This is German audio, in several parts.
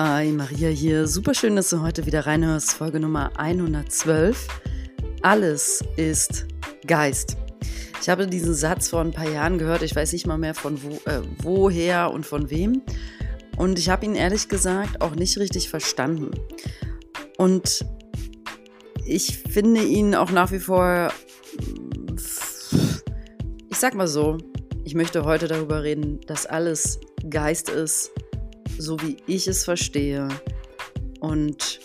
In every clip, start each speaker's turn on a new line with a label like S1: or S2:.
S1: Hi, Maria hier. Super schön, dass du heute wieder reinhörst. Folge Nummer 112. Alles ist Geist. Ich habe diesen Satz vor ein paar Jahren gehört. Ich weiß nicht mal mehr von wo, äh, woher und von wem. Und ich habe ihn ehrlich gesagt auch nicht richtig verstanden. Und ich finde ihn auch nach wie vor, ich sag mal so, ich möchte heute darüber reden, dass alles Geist ist, so wie ich es verstehe. Und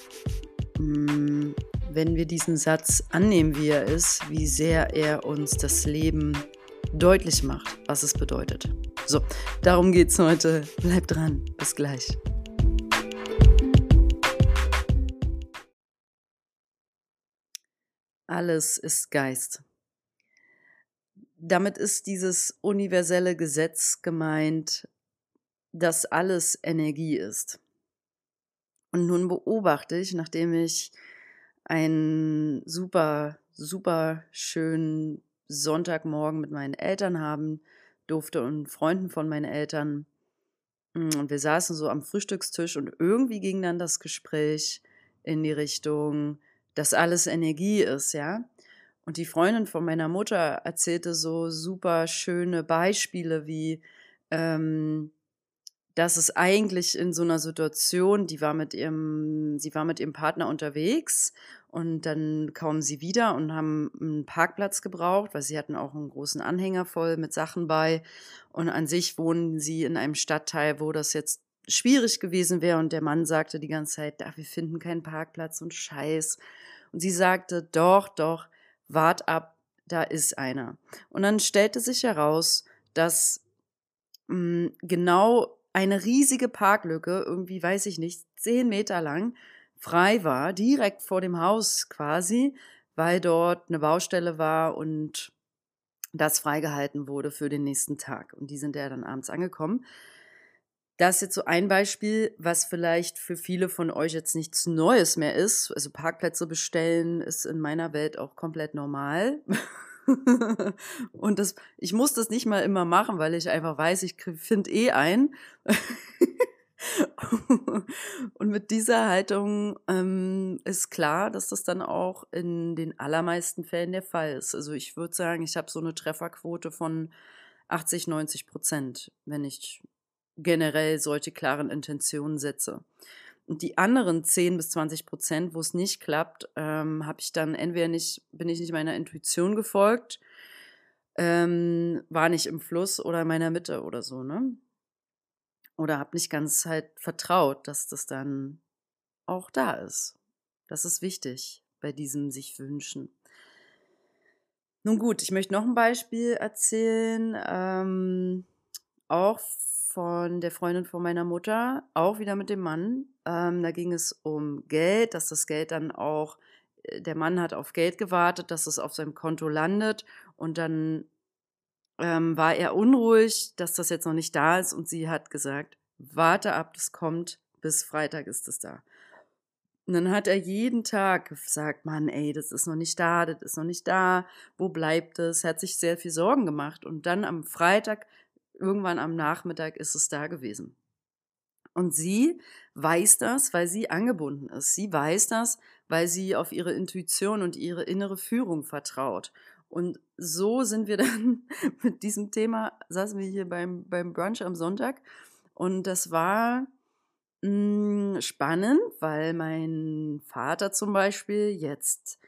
S1: mh, mm, wenn wir diesen Satz annehmen, wie er ist, wie sehr er uns das Leben deutlich macht, was es bedeutet. So, darum geht es heute. Bleibt dran. Bis gleich. Alles ist Geist. Damit ist dieses universelle Gesetz gemeint, dass alles Energie ist. Und nun beobachte ich, nachdem ich einen super, super schönen Sonntagmorgen mit meinen Eltern haben durfte und Freunden von meinen Eltern. Mm, und wir saßen so am Frühstückstisch und irgendwie ging dann das Gespräch in die Richtung, dass alles Energie ist, ja. Und die Freundin von meiner Mutter erzählte so super schöne Beispiele wie, ähm, dass es eigentlich in so einer Situation, die war mit ihrem, sie war mit ihrem Partner unterwegs und dann kamen sie wieder und haben einen Parkplatz gebraucht, weil sie hatten auch einen großen Anhänger voll mit Sachen bei. Und an sich wohnen sie in einem Stadtteil, wo das jetzt schwierig gewesen wäre. Und der Mann sagte die ganze Zeit, ach, wir finden keinen Parkplatz und Scheiß. Und sie sagte, doch, doch, wart ab, da ist einer. Und dann stellte sich heraus, dass mh, hm, genau eine riesige Parklücke, irgendwie weiß ich nicht, zehn Meter lang, frei war, direkt vor dem Haus quasi, weil dort eine Baustelle war und das freigehalten wurde für den nächsten Tag. Und die sind ja dann abends angekommen. Das ist jetzt so ein Beispiel, was vielleicht für viele von euch jetzt nichts Neues mehr ist. Also Parkplätze bestellen ist in meiner Welt auch komplett normal. und das, ich muss das nicht mal immer machen, weil ich einfach weiß, ich finde eh ein. und mit dieser Haltung ähm, ist klar, dass das dann auch in den allermeisten Fällen der Fall ist. Also ich würde sagen, ich habe so eine Trefferquote von 80, 90 Prozent, wenn ich generell solche klaren Intentionen setze. Und die anderen 10 bis 20 Prozent, wo es nicht klappt, ähm, habe ich dann entweder nicht, bin ich nicht meiner Intuition gefolgt, ähm, war nicht im Fluss oder in meiner Mitte oder so, ne? Oder habe nicht ganz halt vertraut, dass das dann auch da ist. Das ist wichtig bei diesem sich wünschen. Nun gut, ich möchte noch ein Beispiel erzählen. Ähm, auch von der Freundin von meiner Mutter, auch wieder mit dem Mann. Ähm, da ging es um Geld, dass das Geld dann auch, äh, der Mann hat auf Geld gewartet, dass es auf seinem Konto landet und dann ähm, war er unruhig, dass das jetzt noch nicht da ist und sie hat gesagt, warte ab, das kommt, bis Freitag ist es da. Und dann hat er jeden Tag gesagt, Mann, ey, das ist noch nicht da, das ist noch nicht da, wo bleibt es? Hat sich sehr viel Sorgen gemacht. Und dann am Freitag irgendwann am Nachmittag ist es da gewesen. Und sie weiß das, weil sie angebunden ist. Sie weiß das, weil sie auf ihre Intuition und ihre innere Führung vertraut. Und so sind wir dann mit diesem Thema, saßen wir hier beim, beim Brunch am Sonntag. Und das war mh, hm, spannend, weil mein Vater zum Beispiel jetzt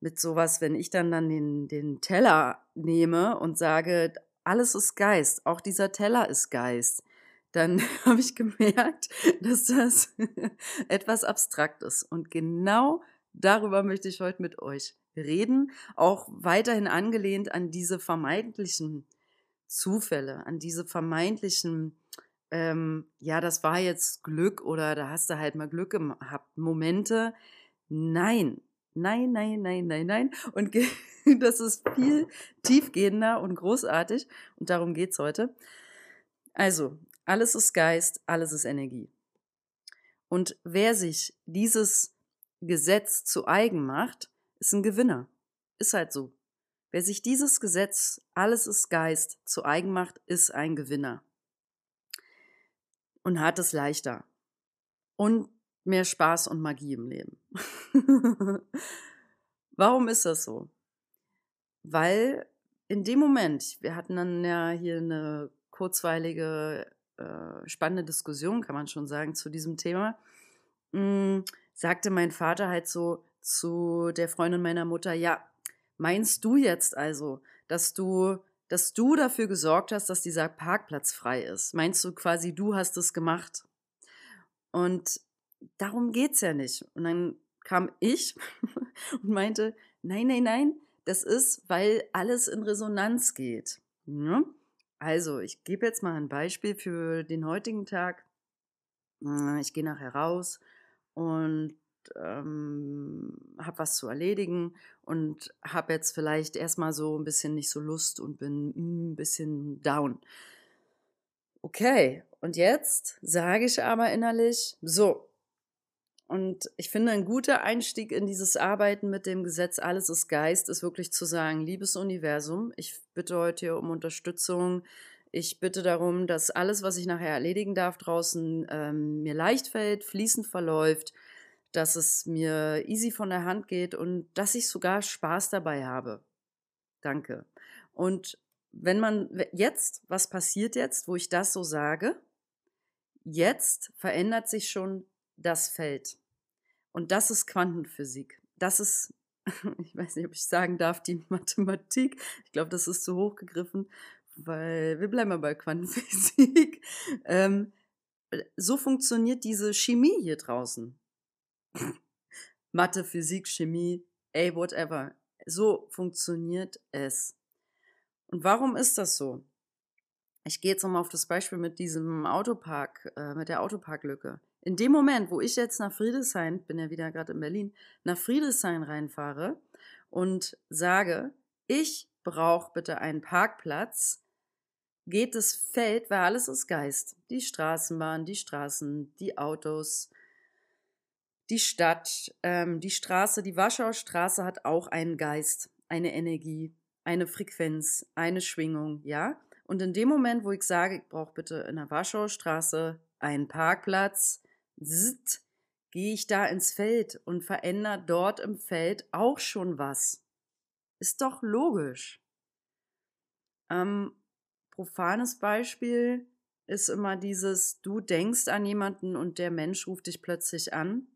S1: mit sowas, wenn ich dann, dann den, den Teller nehme und sage, alles ist Geist, auch dieser Teller ist Geist, dann habe ich gemerkt, dass das etwas abstrakt ist. Und genau darüber möchte ich heute mit euch reden, auch weiterhin angelehnt an diese vermeintlichen Zufälle, an diese vermeintlichen, ähm, ja, das war jetzt Glück oder da hast du halt mal Glück gehabt, Momente. Nein, nein, nein, nein, nein, nein. Und das ist viel tiefgehender und großartig. Und darum geht es heute. Also, alles ist Geist, alles ist Energie. Und wer sich dieses Gesetz zu eigen macht, ist ein Gewinner. Ist halt so. Wer sich dieses Gesetz, alles ist Geist, zu eigen macht, ist ein Gewinner. Und hat es leichter. und mehr Spaß und Magie im Leben. Warum ist das so? Weil in dem Moment, wir hatten dann ja hier eine kurzweilige, äh, spannende Diskussion, kann man schon sagen, zu diesem Thema, mh, hm, sagte mein Vater halt so zu der Freundin meiner Mutter, ja, meinst du jetzt also, dass du, dass du dafür gesorgt hast, dass dieser Parkplatz frei ist? Meinst du quasi, du hast es gemacht? Und darum geht's ja nicht. Und dann kam ich und meinte, nein, nein, nein, das ist, weil alles in Resonanz geht. Ja? Also, ich gebe jetzt mal ein Beispiel für den heutigen Tag. Äh, ich gehe nachher raus und ähm, habe was zu erledigen und habe jetzt vielleicht erstmal so ein bisschen nicht so Lust und bin ein bisschen down. Okay, und jetzt sage ich aber innerlich, so, und ich finde, ein guter Einstieg in dieses Arbeiten mit dem Gesetz Alles ist Geist ist wirklich zu sagen, liebes Universum, ich bitte heute hier um Unterstützung. Ich bitte darum, dass alles, was ich nachher erledigen darf draußen, ähm, mir leicht fällt, fließend verläuft, dass es mir easy von der Hand geht und dass ich sogar Spaß dabei habe. Danke. Und wenn man jetzt, was passiert jetzt, wo ich das so sage? Jetzt verändert sich schon das Feld. Und das ist Quantenphysik. Das ist, ich weiß nicht, ob ich sagen darf, die Mathematik. Ich glaube, das ist zu hoch gegriffen, weil wir bleiben mal bei Quantenphysik. Ähm, so funktioniert diese Chemie hier draußen. Mathe, Physik, Chemie, ey, whatever. So funktioniert es. Und warum ist das so? Ich gehe jetzt nochmal auf das Beispiel mit diesem Autopark, äh, mit der Autoparklücke. In dem Moment, wo ich jetzt nach Friedrichshain, bin ja wieder gerade in Berlin, nach Friedrichshain reinfahre und sage, ich brauche bitte einen Parkplatz, geht das Feld, weil alles ist Geist. Die Straßenbahn, die Straßen, die Autos, die Stadt, ähm, die Straße, die Warschauer Straße hat auch einen Geist, eine Energie, eine Frequenz, eine Schwingung, ja? Und in dem Moment, wo ich sage, ich brauche bitte in der Warschauer Straße einen Parkplatz, gehe ich da ins Feld und verändere dort im Feld auch schon was. Ist doch logisch. Ähm, profanes Beispiel ist immer dieses, du denkst an jemanden und der Mensch ruft dich plötzlich an.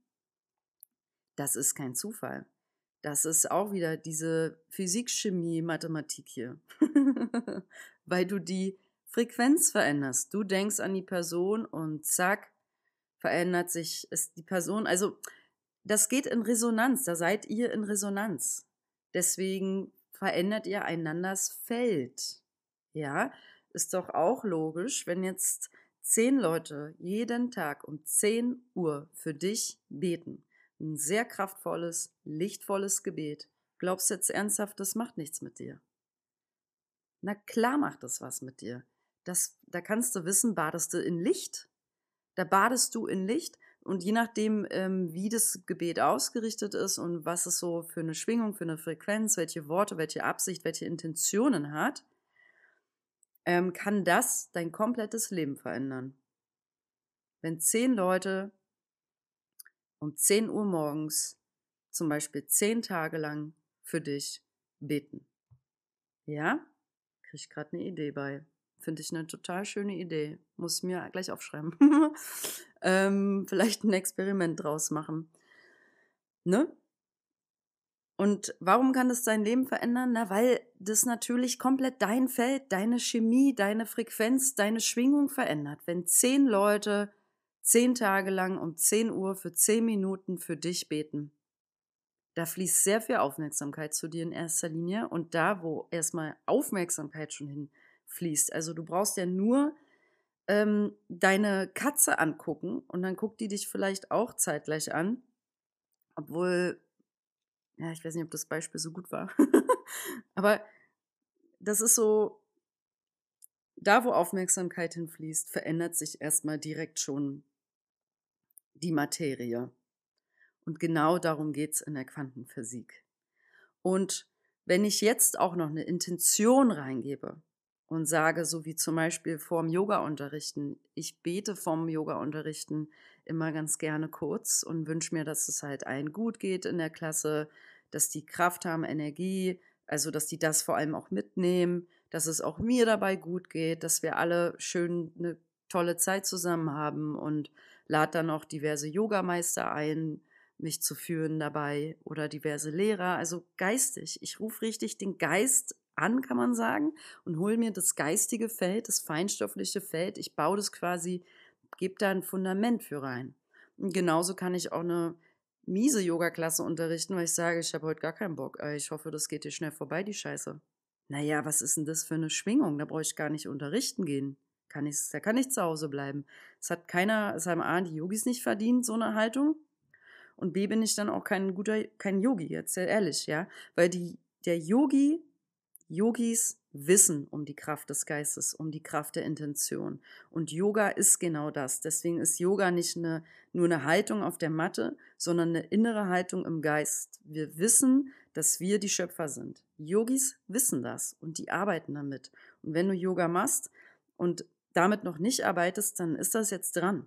S1: Das ist kein Zufall. Das ist auch wieder diese Physik, Chemie, Mathematik hier. Weil du die Frequenz veränderst. Du denkst an die Person und zack, verändert sich ist die Person. Also das geht in Resonanz, da seid ihr in Resonanz. Deswegen verändert ihr einanders Feld. Ja, ist doch auch logisch, wenn jetzt zehn Leute jeden Tag um 10 Uhr für dich beten. Ein sehr kraftvolles, lichtvolles Gebet. Glaubst jetzt ernsthaft, das macht nichts mit dir? Na klar macht das was mit dir. Das, da kannst du wissen, badest du in Licht da badest du in Licht und je nachdem, ähm, wie das Gebet ausgerichtet ist und was es so für eine Schwingung, für eine Frequenz, welche Worte, welche Absicht, welche Intentionen hat, ähm, kann das dein komplettes Leben verändern. Wenn zehn Leute um 10 Uhr morgens zum Beispiel zehn Tage lang für dich beten. Ja? Krieg ich gerade eine Idee bei. Finde ich eine total schöne Idee. Muss ich mir gleich aufschreiben. ähm, vielleicht ein Experiment draus machen. Ne? Und warum kann das dein Leben verändern? Na, weil das natürlich komplett dein Feld, deine Chemie, deine Frequenz, deine Schwingung verändert. Wenn zehn Leute zehn Tage lang um 10 Uhr für zehn Minuten für dich beten, da fließt sehr viel Aufmerksamkeit zu dir in erster Linie. Und da, wo erstmal Aufmerksamkeit schon hin fließt. Also du brauchst ja nur ähm, deine Katze angucken und dann guckt die dich vielleicht auch zeitgleich an. Obwohl, ja, ich weiß nicht, ob das Beispiel so gut war. Aber das ist so, da wo Aufmerksamkeit hinfließt, verändert sich erstmal direkt schon die Materie. Und genau darum geht es in der Quantenphysik. Und wenn ich jetzt auch noch eine Intention reingebe, und sage, so wie zum Beispiel vorm Yoga-Unterrichten, ich bete vorm Yoga-Unterrichten immer ganz gerne kurz und wünsche mir, dass es halt allen gut geht in der Klasse, dass die Kraft haben, Energie, also dass die das vor allem auch mitnehmen, dass es auch mir dabei gut geht, dass wir alle schön eine tolle Zeit zusammen haben und lade dann auch diverse Yogameister ein, mich zu führen dabei oder diverse Lehrer, also geistig. Ich rufe richtig den Geist an, kann man sagen, und hole mir das geistige Feld, das feinstoffliche Feld. Ich baue das quasi, gebe da ein Fundament für rein. Und genauso kann ich auch eine miese Yoga-Klasse unterrichten, weil ich sage, ich habe heute gar keinen Bock. Ich hoffe, das geht dir schnell vorbei, die Scheiße. Naja, was ist denn das für eine Schwingung? Da brauche ich gar nicht unterrichten gehen. Kann ich, da kann ich zu Hause bleiben. Es hat keiner, es haben A, die Yogis nicht verdient, so eine Haltung. Und B, bin ich dann auch kein guter, kein Yogi, jetzt sehr ehrlich, ja. Weil die, der Yogi Yogis wissen um die Kraft des Geistes, um die Kraft der Intention. Und Yoga ist genau das. Deswegen ist Yoga nicht eine, nur eine Haltung auf der Matte, sondern eine innere Haltung im Geist. Wir wissen, dass wir die Schöpfer sind. Yogis wissen das und die arbeiten damit. Und wenn du Yoga machst und damit noch nicht arbeitest, dann ist das jetzt dran.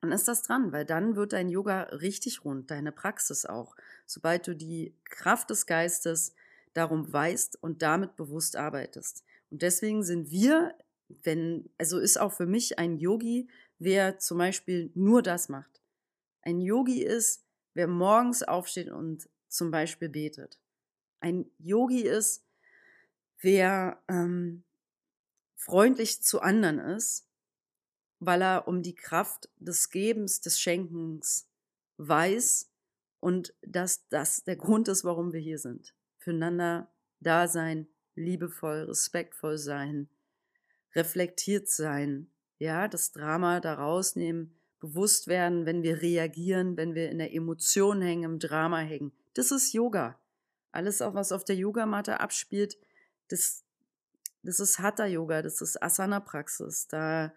S1: Dann ist das dran, weil dann wird dein Yoga richtig rund, deine Praxis auch. Sobald du die Kraft des Geistes darum weißt und damit bewusst arbeitest. Und deswegen sind wir, wenn, also ist auch für mich ein Yogi, wer zum Beispiel nur das macht. Ein Yogi ist, wer morgens aufsteht und zum Beispiel betet. Ein Yogi ist, wer ähm, freundlich zu anderen ist, weil er um die Kraft des Gebens, des Schenkens weiß und dass das der Grund ist, warum wir hier sind füreinander da sein, liebevoll, respektvoll sein, reflektiert sein, ja, das Drama da rausnehmen, bewusst werden, wenn wir reagieren, wenn wir in der Emotion hängen, im Drama hängen. Das ist Yoga. Alles auch, was auf der Yogamatte abspielt, das, das ist Hatha-Yoga, das ist Asana-Praxis. Da,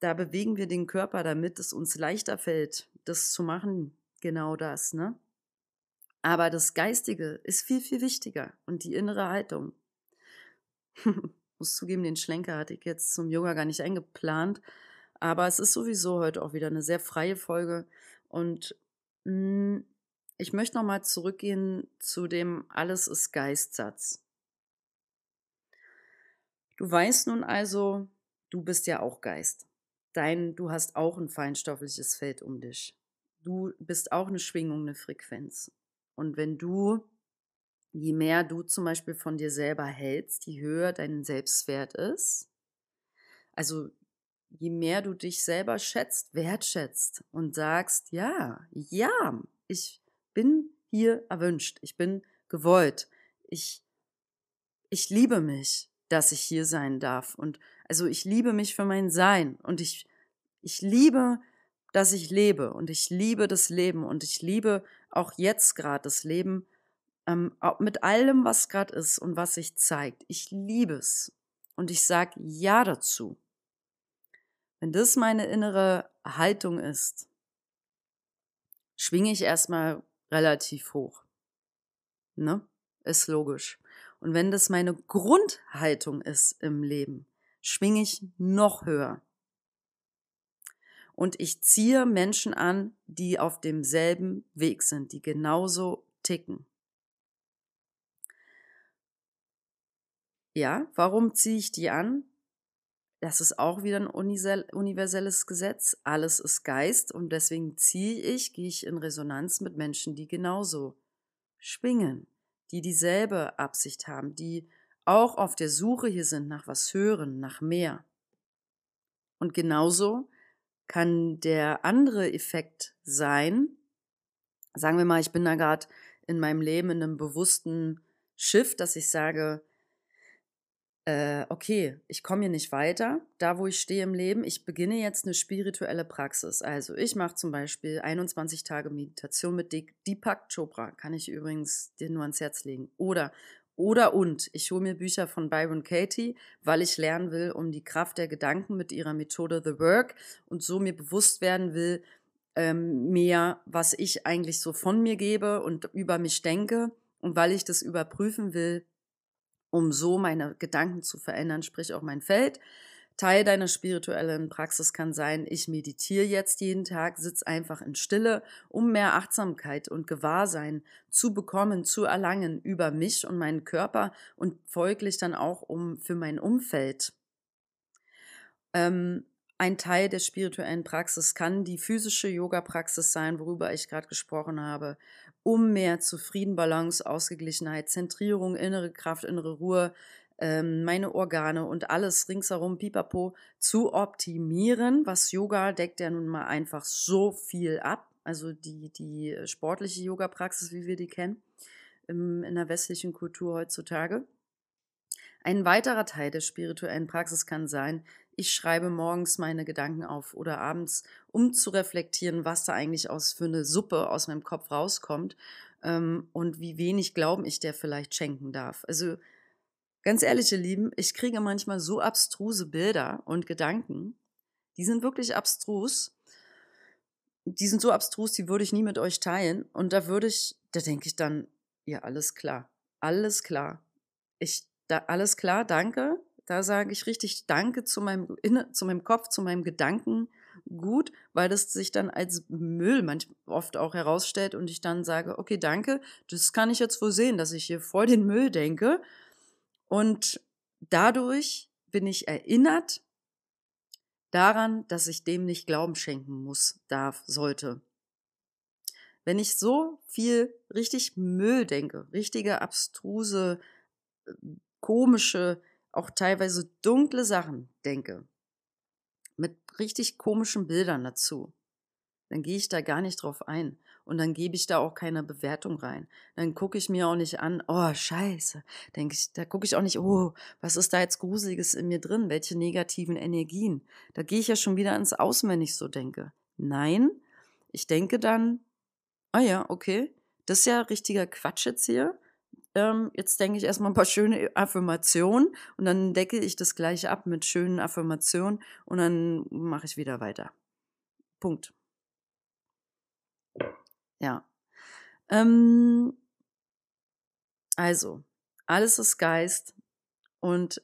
S1: da bewegen wir den Körper, damit es uns leichter fällt, das zu machen. Genau das, ne? Aber das Geistige ist viel, viel wichtiger und die innere Haltung. Muss zugeben, den Schlenker hatte ich jetzt zum Yoga gar nicht eingeplant. Aber es ist sowieso heute auch wieder eine sehr freie Folge. Und mh, hm, ich möchte nochmal zurückgehen zu dem Alles ist Geistsatz. Du weißt nun also, du bist ja auch Geist. Dein, du hast auch ein feinstoffliches Feld um dich. Du bist auch eine Schwingung, eine Frequenz. Und wenn du, je mehr du zum Beispiel von dir selber hältst, je höher dein Selbstwert ist, also je mehr du dich selber schätzt, wertschätzt und sagst, ja, ja, ich bin hier erwünscht, ich bin gewollt, ich, ich liebe mich, dass ich hier sein darf und also ich liebe mich für mein Sein und ich, ich liebe dass ich lebe und ich liebe das Leben und ich liebe auch jetzt gerade das Leben ähm, mit allem, was gerade ist und was sich zeigt. Ich liebe es und ich sage Ja dazu. Wenn das meine innere Haltung ist, schwinge ich erstmal relativ hoch. Ne? Ist logisch. Und wenn das meine Grundhaltung ist im Leben, schwinge ich noch höher und ich ziehe Menschen an, die auf demselben Weg sind, die genauso ticken. Ja, warum ziehe ich die an? Das ist auch wieder ein universelles Gesetz. Alles ist Geist und deswegen ziehe ich, gehe ich in Resonanz mit Menschen, die genauso schwingen, die dieselbe Absicht haben, die auch auf der Suche hier sind nach was Hören, nach mehr. Und genauso kann der andere Effekt sein, sagen wir mal, ich bin da gerade in meinem Leben in einem bewussten Schiff, dass ich sage, äh, okay, ich komme hier nicht weiter, da wo ich stehe im Leben, ich beginne jetzt eine spirituelle Praxis. Also ich mache zum Beispiel 21 Tage Meditation mit Deepak Chopra, kann ich übrigens dir nur ans Herz legen. Oder oder und ich hole mir Bücher von Byron Katie, weil ich lernen will um die Kraft der Gedanken mit ihrer Methode The Work und so mir bewusst werden will, ähm, mehr, was ich eigentlich so von mir gebe und über mich denke und weil ich das überprüfen will, um so meine Gedanken zu verändern, sprich auch mein Feld. Teil deiner spirituellen Praxis kann sein, ich meditiere jetzt jeden Tag, sitze einfach in Stille, um mehr Achtsamkeit und Gewahrsein zu bekommen, zu erlangen über mich und meinen Körper und folglich dann auch um für mein Umfeld. Ähm, ein Teil der spirituellen Praxis kann die physische Yoga-Praxis sein, worüber ich gerade gesprochen habe, um mehr Zufrieden, Balance, Ausgeglichenheit, Zentrierung, innere Kraft, innere Ruhe, ähm, meine Organe und alles ringsherum, pipapo, zu optimieren. Was Yoga deckt ja nun mal einfach so viel ab. Also die, die sportliche Yoga-Praxis, wie wir die kennen, im, in der westlichen Kultur heutzutage. Ein weiterer Teil der spirituellen Praxis kann sein, ich schreibe morgens meine Gedanken auf oder abends, um zu reflektieren, was da eigentlich aus für eine Suppe aus meinem Kopf rauskommt ähm, und wie wenig Glauben ich der vielleicht schenken darf. Also Ganz ehrlich, ihr Lieben, ich kriege manchmal so abstruse Bilder und Gedanken. Die sind wirklich abstrus. Die sind so abstrus, die würde ich nie mit euch teilen. Und da würde ich, da denke ich dann, ja, alles klar. Alles klar. Ich, da, alles klar, danke. Da sage ich richtig Danke zu meinem, zu meinem Kopf, zu meinem Gedanken gut, weil das sich dann als Müll manchmal oft auch herausstellt und ich dann sage, okay, danke, das kann ich jetzt wohl sehen, dass ich hier voll den Müll denke und dadurch bin ich erinnert daran, dass ich dem nicht Glauben schenken muss, darf, sollte. Wenn ich so viel richtig Müll denke, richtige abstruse, äh, komische, auch teilweise dunkle Sachen denke, mit richtig komischen Bildern dazu, dann gehe ich da gar nicht drauf ein. Und dann gebe ich da auch keine Bewertung rein. Dann gucke ich mir auch nicht an, oh, scheiße. Denke ich, da gucke ich auch nicht, oh, was ist da jetzt Gruseliges in mir drin? Welche negativen Energien? Da gehe ich ja schon wieder ins Außen, wenn ich so denke. Nein, ich denke dann, ah ja, okay, das ist ja richtiger Quatsch jetzt hier. Ähm, jetzt denke ich erstmal ein paar schöne Affirmationen und dann decke ich das gleiche ab mit schönen Affirmationen und dann mache ich wieder weiter. Punkt. Ja. Ähm, also, alles ist Geist und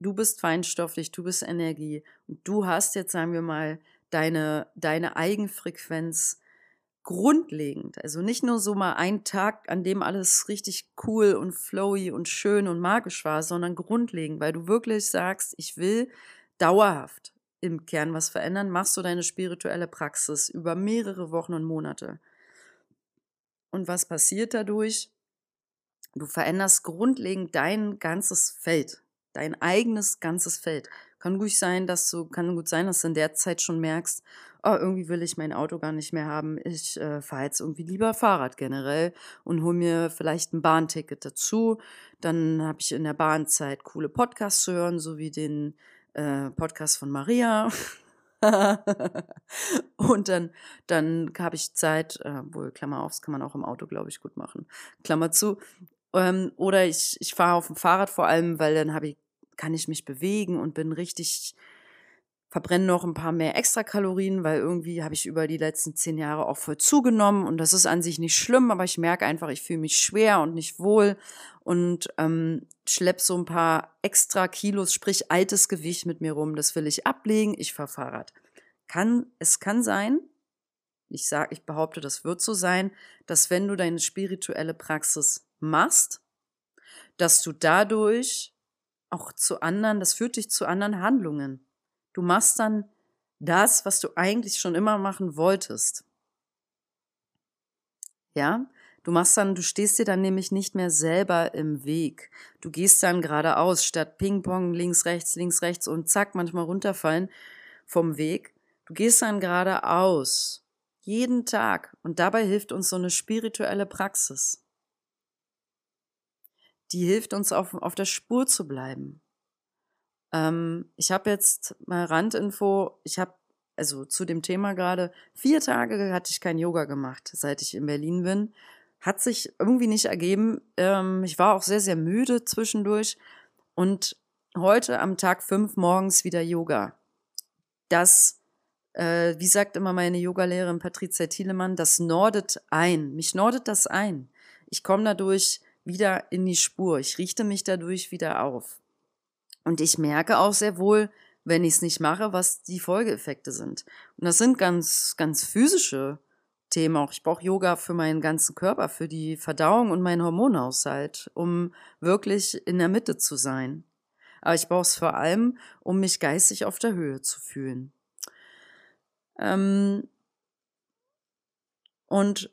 S1: du bist feinstofflich, du bist Energie und du hast jetzt, sagen wir mal, deine, deine Eigenfrequenz grundlegend. Also nicht nur so mal ein Tag, an dem alles richtig cool und flowy und schön und magisch war, sondern grundlegend, weil du wirklich sagst, ich will dauerhaft im Kern was verändern, machst du deine spirituelle Praxis über mehrere Wochen und Monate. Und was passiert dadurch? Du veränderst grundlegend dein ganzes Feld, dein eigenes ganzes Feld. Kann gut sein, dass du, kann gut sein, dass du in der Zeit schon merkst, oh, irgendwie will ich mein Auto gar nicht mehr haben. Ich äh, fahre jetzt irgendwie lieber Fahrrad generell und hole mir vielleicht ein Bahnticket dazu. Dann habe ich in der Bahnzeit coole Podcasts zu hören, so wie den äh, Podcast von Maria und dann, dann habe ich Zeit, äh, wohl Klammer auf, das kann man auch im Auto, glaube ich, gut machen. Klammer zu. Ähm, oder ich, ich fahre auf dem Fahrrad vor allem, weil dann habe ich, kann ich mich bewegen und bin richtig, verbrenne noch ein paar mehr Extrakalorien, weil irgendwie habe ich über die letzten zehn Jahre auch voll zugenommen und das ist an sich nicht schlimm, aber ich merke einfach, ich fühle mich schwer und nicht wohl und ähm, schlepp so ein paar extra Kilos, sprich altes Gewicht mit mir rum. Das will ich ablegen. Ich fahre Fahrrad. Kann, es kann sein, ich sage, ich behaupte, das wird so sein, dass wenn du deine spirituelle Praxis machst, dass du dadurch auch zu anderen, das führt dich zu anderen Handlungen. Du machst dann das, was du eigentlich schon immer machen wolltest. Ja, Du machst dann, du stehst dir dann nämlich nicht mehr selber im Weg. Du gehst dann geradeaus, statt Ping-Pong, links, rechts, links, rechts und zack, manchmal runterfallen vom Weg. Du gehst dann geradeaus. Jeden Tag. Und dabei hilft uns so eine spirituelle Praxis. Die hilft uns auf, auf der Spur zu bleiben. Ähm, ich habe jetzt mal Randinfo, ich habe also zu dem Thema gerade, vier Tage hatte ich kein Yoga gemacht, seit ich in Berlin bin hat sich irgendwie nicht ergeben. Ähm, ich war auch sehr, sehr müde zwischendurch. Und heute am Tag fünf morgens wieder Yoga. Das, äh, wie sagt immer meine Yogalehrerin Patricia Thielemann, das nordet ein. Mich nordet das ein. Ich komme dadurch wieder in die Spur. Ich richte mich dadurch wieder auf. Und ich merke auch sehr wohl, wenn ich es nicht mache, was die Folgeeffekte sind. Und das sind ganz, ganz physische Themen auch. Ich brauche Yoga für meinen ganzen Körper, für die Verdauung und meinen Hormonhaushalt, um wirklich in der Mitte zu sein. Aber ich brauche es vor allem, um mich geistig auf der Höhe zu fühlen. Ähm und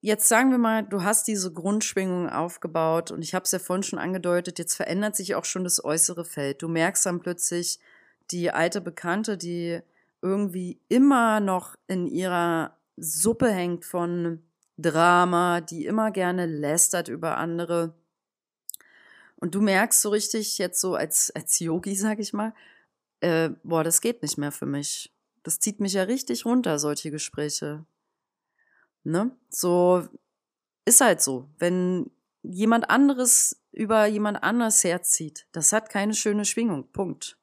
S1: jetzt sagen wir mal, du hast diese Grundschwingung aufgebaut und ich habe es ja vorhin schon angedeutet, jetzt verändert sich auch schon das äußere Feld. Du merkst dann plötzlich die alte Bekannte, die irgendwie immer noch in ihrer Suppe hängt von Drama, die immer gerne lästert über andere. Und du merkst so richtig jetzt so als, als Yogi, sag ich mal, äh, boah, das geht nicht mehr für mich. Das zieht mich ja richtig runter, solche Gespräche. Ne? So ist halt so. Wenn jemand anderes über jemand anderes herzieht, das hat keine schöne Schwingung. Punkt.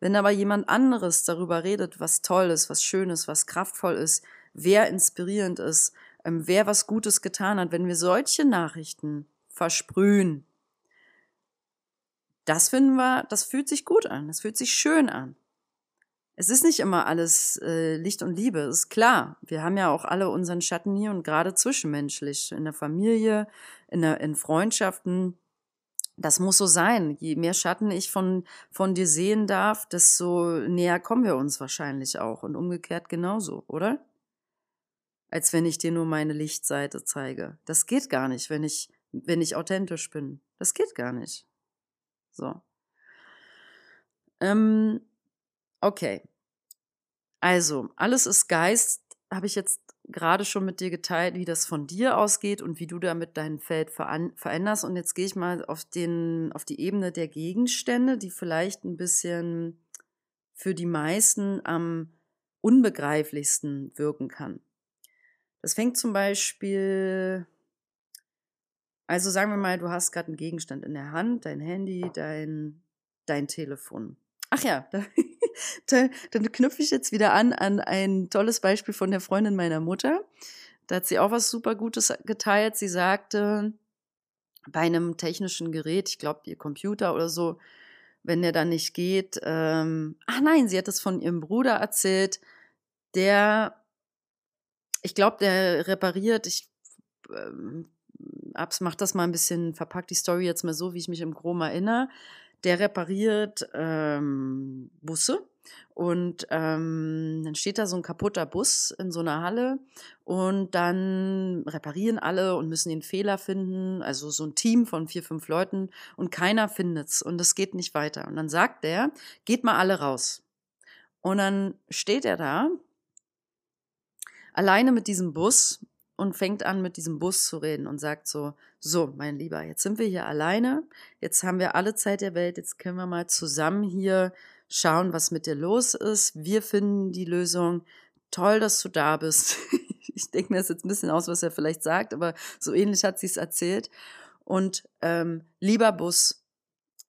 S1: Wenn aber jemand anderes darüber redet, was toll ist, was schön ist, was kraftvoll ist, wer inspirierend ist, ähm, wer was Gutes getan hat, wenn wir solche Nachrichten versprühen, das finden wir, das fühlt sich gut an, das fühlt sich schön an. Es ist nicht immer alles äh, Licht und Liebe, ist klar. Wir haben ja auch alle unseren Schatten hier und gerade zwischenmenschlich, in der Familie, in, der, in Freundschaften, das muss so sein. Je mehr Schatten ich von, von dir sehen darf, desto näher kommen wir uns wahrscheinlich auch. Und umgekehrt genauso, oder? Als wenn ich dir nur meine Lichtseite zeige. Das geht gar nicht, wenn ich, wenn ich authentisch bin. Das geht gar nicht. So. Ähm, okay. Also, alles ist Geist, habe ich jetzt gerade schon mit dir geteilt, wie das von dir ausgeht und wie du damit dein Feld veränderst. Und jetzt gehe ich mal auf, den, auf die Ebene der Gegenstände, die vielleicht ein bisschen für die meisten am unbegreiflichsten wirken kann. Das fängt zum Beispiel, also sagen wir mal, du hast gerade einen Gegenstand in der Hand, dein Handy, dein, dein Telefon. Ach ja, da, dann knüpfe ich jetzt wieder an an ein tolles Beispiel von der Freundin meiner Mutter. Da hat sie auch was super Gutes geteilt. Sie sagte, bei einem technischen Gerät, ich glaube ihr Computer oder so, wenn der dann nicht geht, ähm, ach nein, sie hat es von ihrem Bruder erzählt, der, ich glaube, der repariert, ich ähm, Abs macht das mal ein bisschen, verpackt die Story jetzt mal so, wie ich mich im Groben erinnere der repariert ähm, Busse. Und ähm, dann steht da so ein kaputter Bus in so einer Halle und dann reparieren alle und müssen den Fehler finden. Also so ein Team von vier, fünf Leuten und keiner findet's und es geht nicht weiter. Und dann sagt der, geht mal alle raus. Und dann steht er da alleine mit diesem Bus und fängt an, mit diesem Bus zu reden und sagt so, so, mein Lieber, jetzt sind wir hier alleine, jetzt haben wir alle Zeit der Welt, jetzt können wir mal zusammen hier schauen, was mit dir los ist. Wir finden die Lösung. Toll, dass du da bist. ich denke mir das jetzt ein bisschen aus, was er vielleicht sagt, aber so ähnlich hat sie es erzählt. Und ähm, lieber Bus,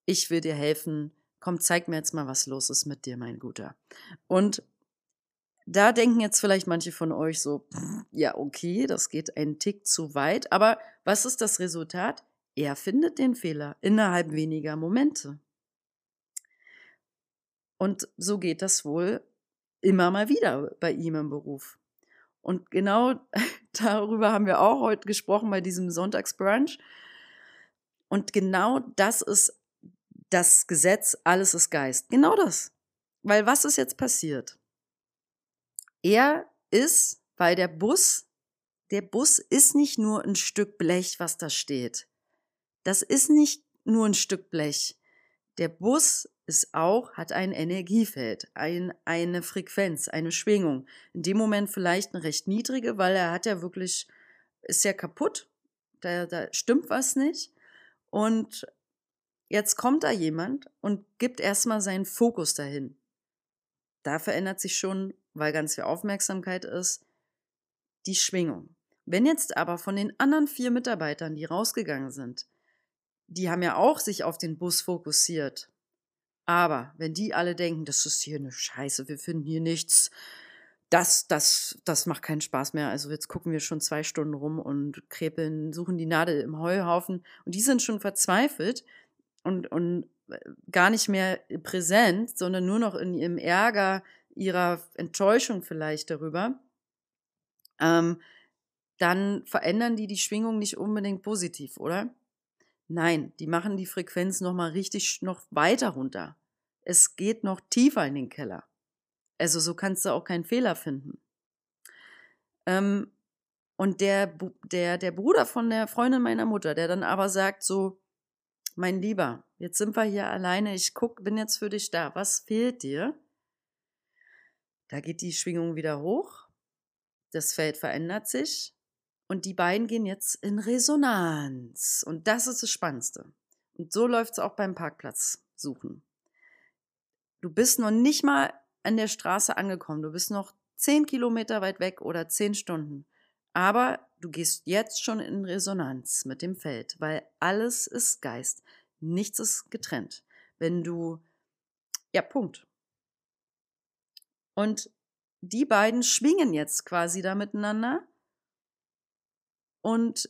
S1: ich will dir helfen. Komm, zeig mir jetzt mal, was los ist mit dir, mein Guter. Und da denken jetzt vielleicht manche von euch so, ja, okay, das geht einen Tick zu weit, aber was ist das Resultat? Er findet den Fehler innerhalb weniger Momente. Und so geht das wohl immer mal wieder bei ihm im Beruf. Und genau darüber haben wir auch heute gesprochen bei diesem Sonntagsbrunch. Und genau das ist das Gesetz, alles ist Geist. Genau das. Weil was ist jetzt passiert? Er ist, weil der Bus, der Bus ist nicht nur ein Stück Blech, was da steht. Das ist nicht nur ein Stück Blech. Der Bus ist auch, hat ein Energiefeld, ein, eine Frequenz, eine Schwingung. In dem Moment vielleicht eine recht niedrige, weil er hat ja wirklich, ist ja kaputt. Da, da stimmt was nicht. Und jetzt kommt da jemand und gibt erstmal seinen Fokus dahin. Da verändert sich schon weil ganz viel Aufmerksamkeit ist, die Schwingung. Wenn jetzt aber von den anderen vier Mitarbeitern, die rausgegangen sind, die haben ja auch sich auf den Bus fokussiert. Aber wenn die alle denken, das ist hier eine Scheiße, wir finden hier nichts, das, das, das macht keinen Spaß mehr. Also jetzt gucken wir schon zwei Stunden rum und krepeln, suchen die Nadel im Heuhaufen. Und die sind schon verzweifelt und, und gar nicht mehr präsent, sondern nur noch in ihrem Ärger, ihrer Enttäuschung vielleicht darüber. Ähm, dann verändern die die Schwingung nicht unbedingt positiv, oder? Nein, die machen die Frequenz noch mal richtig noch weiter runter. Es geht noch tiefer in den Keller. Also so kannst du auch keinen Fehler finden. Ähm, und der, der, der Bruder von der Freundin meiner Mutter, der dann aber sagt so, mein Lieber, jetzt sind wir hier alleine, ich guck, bin jetzt für dich da, was fehlt dir? Da geht die Schwingung wieder hoch, das Feld verändert sich und die beiden gehen jetzt in Resonanz. Und das ist das Spannendste. Und so läuft es auch beim Parkplatz suchen. Du bist noch nicht mal an der Straße angekommen. Du bist noch zehn Kilometer weit weg oder zehn Stunden. Aber du gehst jetzt schon in Resonanz mit dem Feld, weil alles ist Geist. Nichts ist getrennt. Wenn du, ja, Punkt. Und die beiden schwingen jetzt quasi da miteinander. Und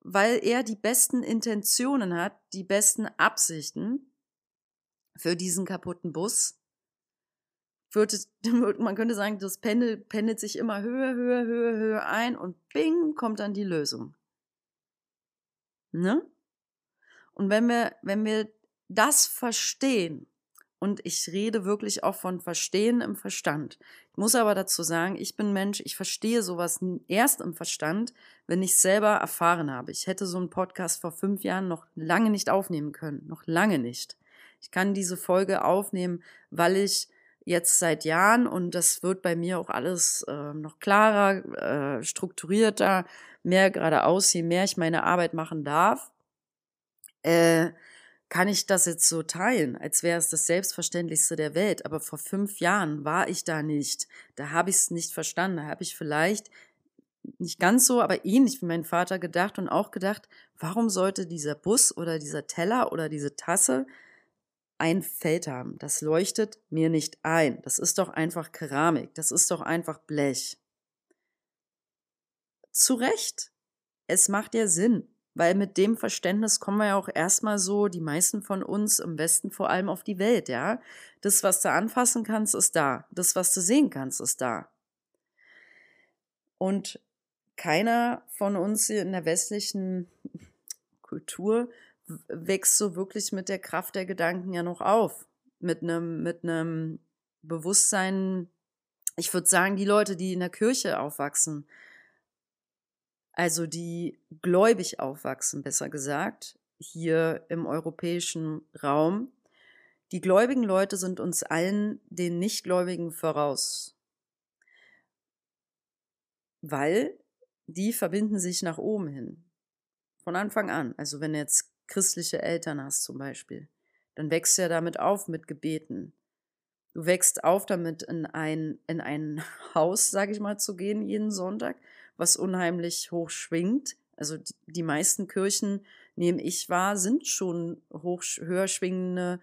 S1: weil er die besten Intentionen hat, die besten Absichten für diesen kaputten Bus, wird, man könnte sagen, das Pendel pendelt sich immer höher, höher, höher, höher ein und bing, kommt dann die Lösung. Ne? Und wenn wir, wenn wir das verstehen, und ich rede wirklich auch von Verstehen im Verstand. Ich muss aber dazu sagen, ich bin Mensch, ich verstehe sowas erst im Verstand, wenn ich selber erfahren habe. Ich hätte so einen Podcast vor fünf Jahren noch lange nicht aufnehmen können, noch lange nicht. Ich kann diese Folge aufnehmen, weil ich jetzt seit Jahren und das wird bei mir auch alles äh, noch klarer, äh, strukturierter, mehr geradeaus, je mehr ich meine Arbeit machen darf, äh, kann ich das jetzt so teilen, als wäre es das Selbstverständlichste der Welt. Aber vor fünf Jahren war ich da nicht. Da habe ich es nicht verstanden. Da habe ich vielleicht nicht ganz so, aber ähnlich wie mein Vater gedacht und auch gedacht, warum sollte dieser Bus oder dieser Teller oder diese Tasse ein Feld haben. Das leuchtet mir nicht ein. Das ist doch einfach Keramik. Das ist doch einfach Blech. Zu Recht. Es macht ja Sinn. Weil mit dem Verständnis kommen wir ja auch erstmal so, die meisten von uns im Westen vor allem auf die Welt, ja. Das, was du anfassen kannst, ist da. Das, was du sehen kannst, ist da. Und keiner von uns hier in der westlichen Kultur wächst so wirklich mit der Kraft der Gedanken ja noch auf. Mit einem, mit einem Bewusstsein, ich würde sagen, die Leute, die in der Kirche aufwachsen, also die gläubig aufwachsen, besser gesagt, hier im europäischen Raum, die gläubigen Leute sind uns allen den Nichtgläubigen voraus. Weil die verbinden sich nach oben hin. Von Anfang an. Also wenn jetzt christliche Eltern hast zum Beispiel, dann wächst du ja damit auf mit Gebeten. Du wächst auf damit, in ein, in ein Haus, sage ich mal, zu gehen jeden Sonntag, was unheimlich hoch schwingt. Also die, die meisten Kirchen, nehme ich wahr, sind schon hoch, höher schwingende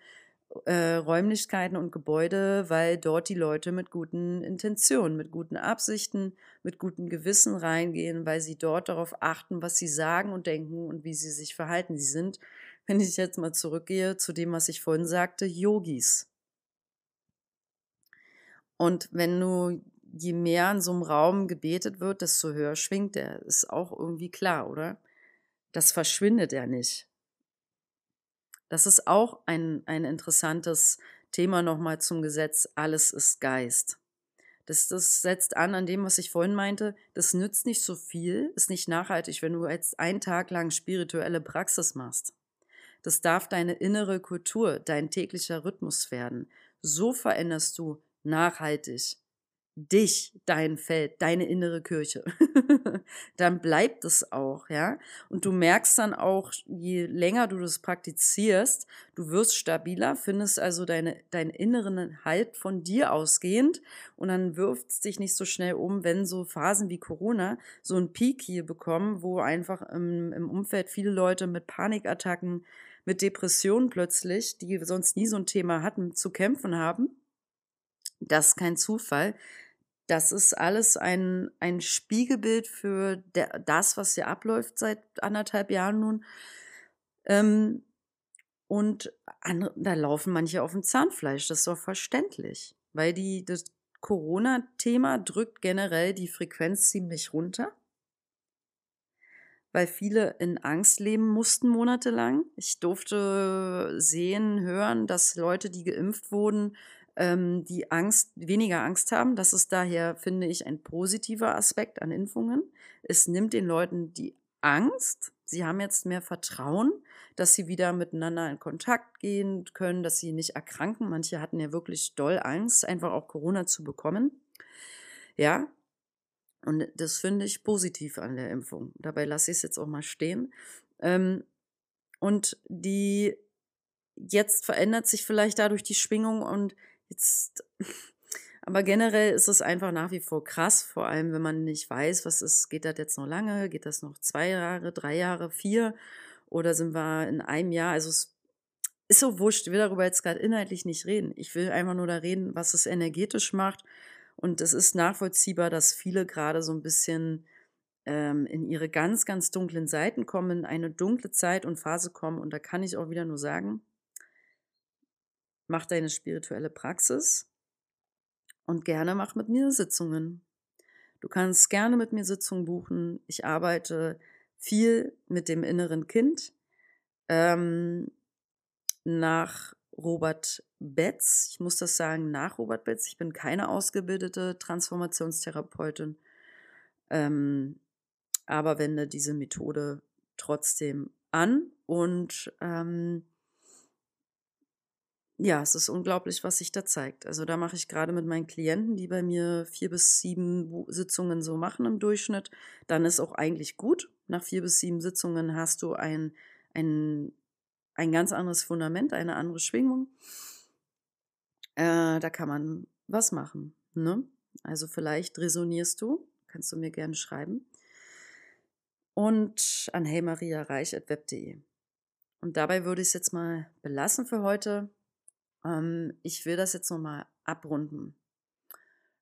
S1: äh, Räumlichkeiten und Gebäude, weil dort die Leute mit guten Intentionen, mit guten Absichten, mit gutem Gewissen reingehen, weil sie dort darauf achten, was sie sagen und denken und wie sie sich verhalten. Sie sind, wenn ich jetzt mal zurückgehe zu dem, was ich vorhin sagte, Yogis. Und wenn du je mehr in so einem Raum gebetet wird, desto höher schwingt er. Ist auch irgendwie klar, oder? Das verschwindet ja nicht. Das ist auch ein, ein interessantes Thema nochmal zum Gesetz. Alles ist Geist. Das, das setzt an an dem, was ich vorhin meinte. Das nützt nicht so viel, ist nicht nachhaltig, wenn du jetzt einen Tag lang spirituelle Praxis machst. Das darf deine innere Kultur, dein täglicher Rhythmus werden. So veränderst du nachhaltig dich, dein Feld, deine innere Kirche. dann bleibt es auch, ja. Und du merkst dann auch, je länger du das praktizierst, du wirst stabiler, findest also deine, deinen inneren Halt von dir ausgehend und dann wirft es dich nicht so schnell um, wenn so Phasen wie Corona so einen Peak hier bekommen, wo einfach im, im Umfeld viele Leute mit Panikattacken, mit Depressionen plötzlich, die sonst nie so ein Thema hatten, zu kämpfen haben. Das ist kein Zufall das ist alles ein, ein Spiegelbild für der, das, was hier abläuft seit anderthalb Jahren nun. Ähm, und an, da laufen manche auf dem Zahnfleisch, das ist doch verständlich, weil die, das Corona-Thema drückt generell die Frequenz ziemlich runter, weil viele in Angst leben mussten monatelang. Ich durfte sehen, hören, dass Leute, die geimpft wurden, ähm, die Angst, weniger Angst haben. Das ist daher, finde ich, ein positiver Aspekt an Impfungen. Es nimmt den Leuten die Angst. Sie haben jetzt mehr Vertrauen, dass sie wieder miteinander in Kontakt gehen können, dass sie nicht erkranken. Manche hatten ja wirklich doll Angst, einfach auch Corona zu bekommen. Ja, und das finde ich positiv an der Impfung. Dabei lasse ich es jetzt auch mal stehen. Ähm, und die jetzt verändert sich vielleicht dadurch die Schwingung und Jetzt, aber generell ist es einfach nach wie vor krass, vor allem wenn man nicht weiß, was ist, geht das jetzt noch lange, geht das noch zwei Jahre, drei Jahre, vier oder sind wir in einem Jahr? Also es ist so wurscht, ich will darüber jetzt gerade inhaltlich nicht reden. Ich will einfach nur da reden, was es energetisch macht. Und es ist nachvollziehbar, dass viele gerade so ein bisschen ähm, in ihre ganz, ganz dunklen Seiten kommen, in eine dunkle Zeit und Phase kommen. Und da kann ich auch wieder nur sagen, mach deine spirituelle Praxis und gerne mach mit mir Sitzungen. Du kannst gerne mit mir Sitzungen buchen. Ich arbeite viel mit dem inneren Kind. Ähm, nach Robert Betz, ich muss das sagen, nach Robert Betz, ich bin keine ausgebildete Transformationstherapeutin, ähm, aber wende diese Methode trotzdem an und ähm, ja, es ist unglaublich, was sich da zeigt. Also da mache ich gerade mit meinen Klienten, die bei mir vier bis sieben Sitzungen so machen im Durchschnitt, dann ist auch eigentlich gut. Nach vier bis sieben Sitzungen hast du ein, ein, ein ganz anderes Fundament, eine andere Schwingung. Äh, da kann man was machen. Ne? Also vielleicht resonierst du, kannst du mir gerne schreiben. Und an heymariareich.web.de. Und dabei würde ich es jetzt mal belassen für heute. Ähm, ich will das jetzt nochmal abrunden.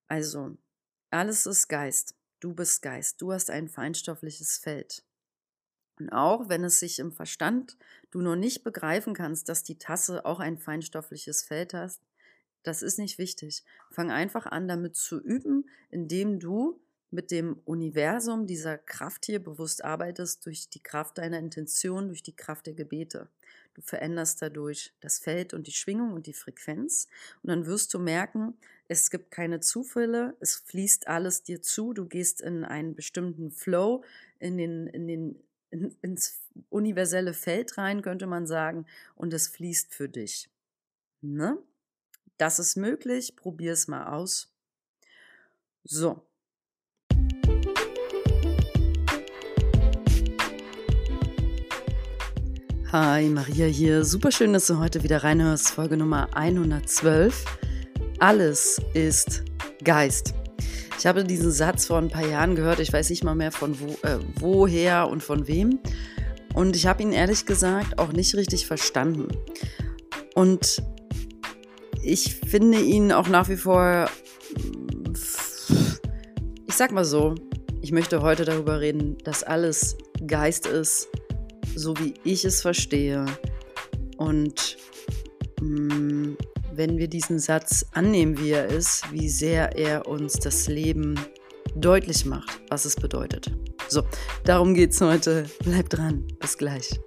S1: Also, alles ist Geist. Du bist Geist. Du hast ein feinstoffliches Feld. Und auch wenn es sich im Verstand du noch nicht begreifen kannst, dass die Tasse auch ein feinstoffliches Feld hast, das ist nicht wichtig. Fang einfach an, damit zu üben, indem du mit dem Universum dieser Kraft hier bewusst arbeitest, durch die Kraft deiner Intention, durch die Kraft der Gebete. Du veränderst dadurch das Feld und die Schwingung und die Frequenz. Und dann wirst du merken, es gibt keine Zufälle, es fließt alles dir zu, du gehst in einen bestimmten Flow, in den, in den, in, ins universelle Feld rein, könnte man sagen, und es fließt für dich. Ne? Das ist möglich, probier es mal aus. So, Hi, Maria hier. Super schön, dass du heute wieder reinhörst. Folge Nummer 112. Alles ist Geist. Ich habe diesen Satz vor ein paar Jahren gehört. Ich weiß nicht mal mehr von wo, äh, woher und von wem. Und ich habe ihn ehrlich gesagt auch nicht richtig verstanden. Und ich finde ihn auch nach wie vor, ich sag mal so, ich möchte heute darüber reden, dass alles Geist ist so wie ich es verstehe. Und mh, mm, wenn wir diesen Satz annehmen, wie er ist, wie sehr er uns das Leben deutlich macht, was es bedeutet. So, darum geht es heute. Bleib dran. Bis gleich.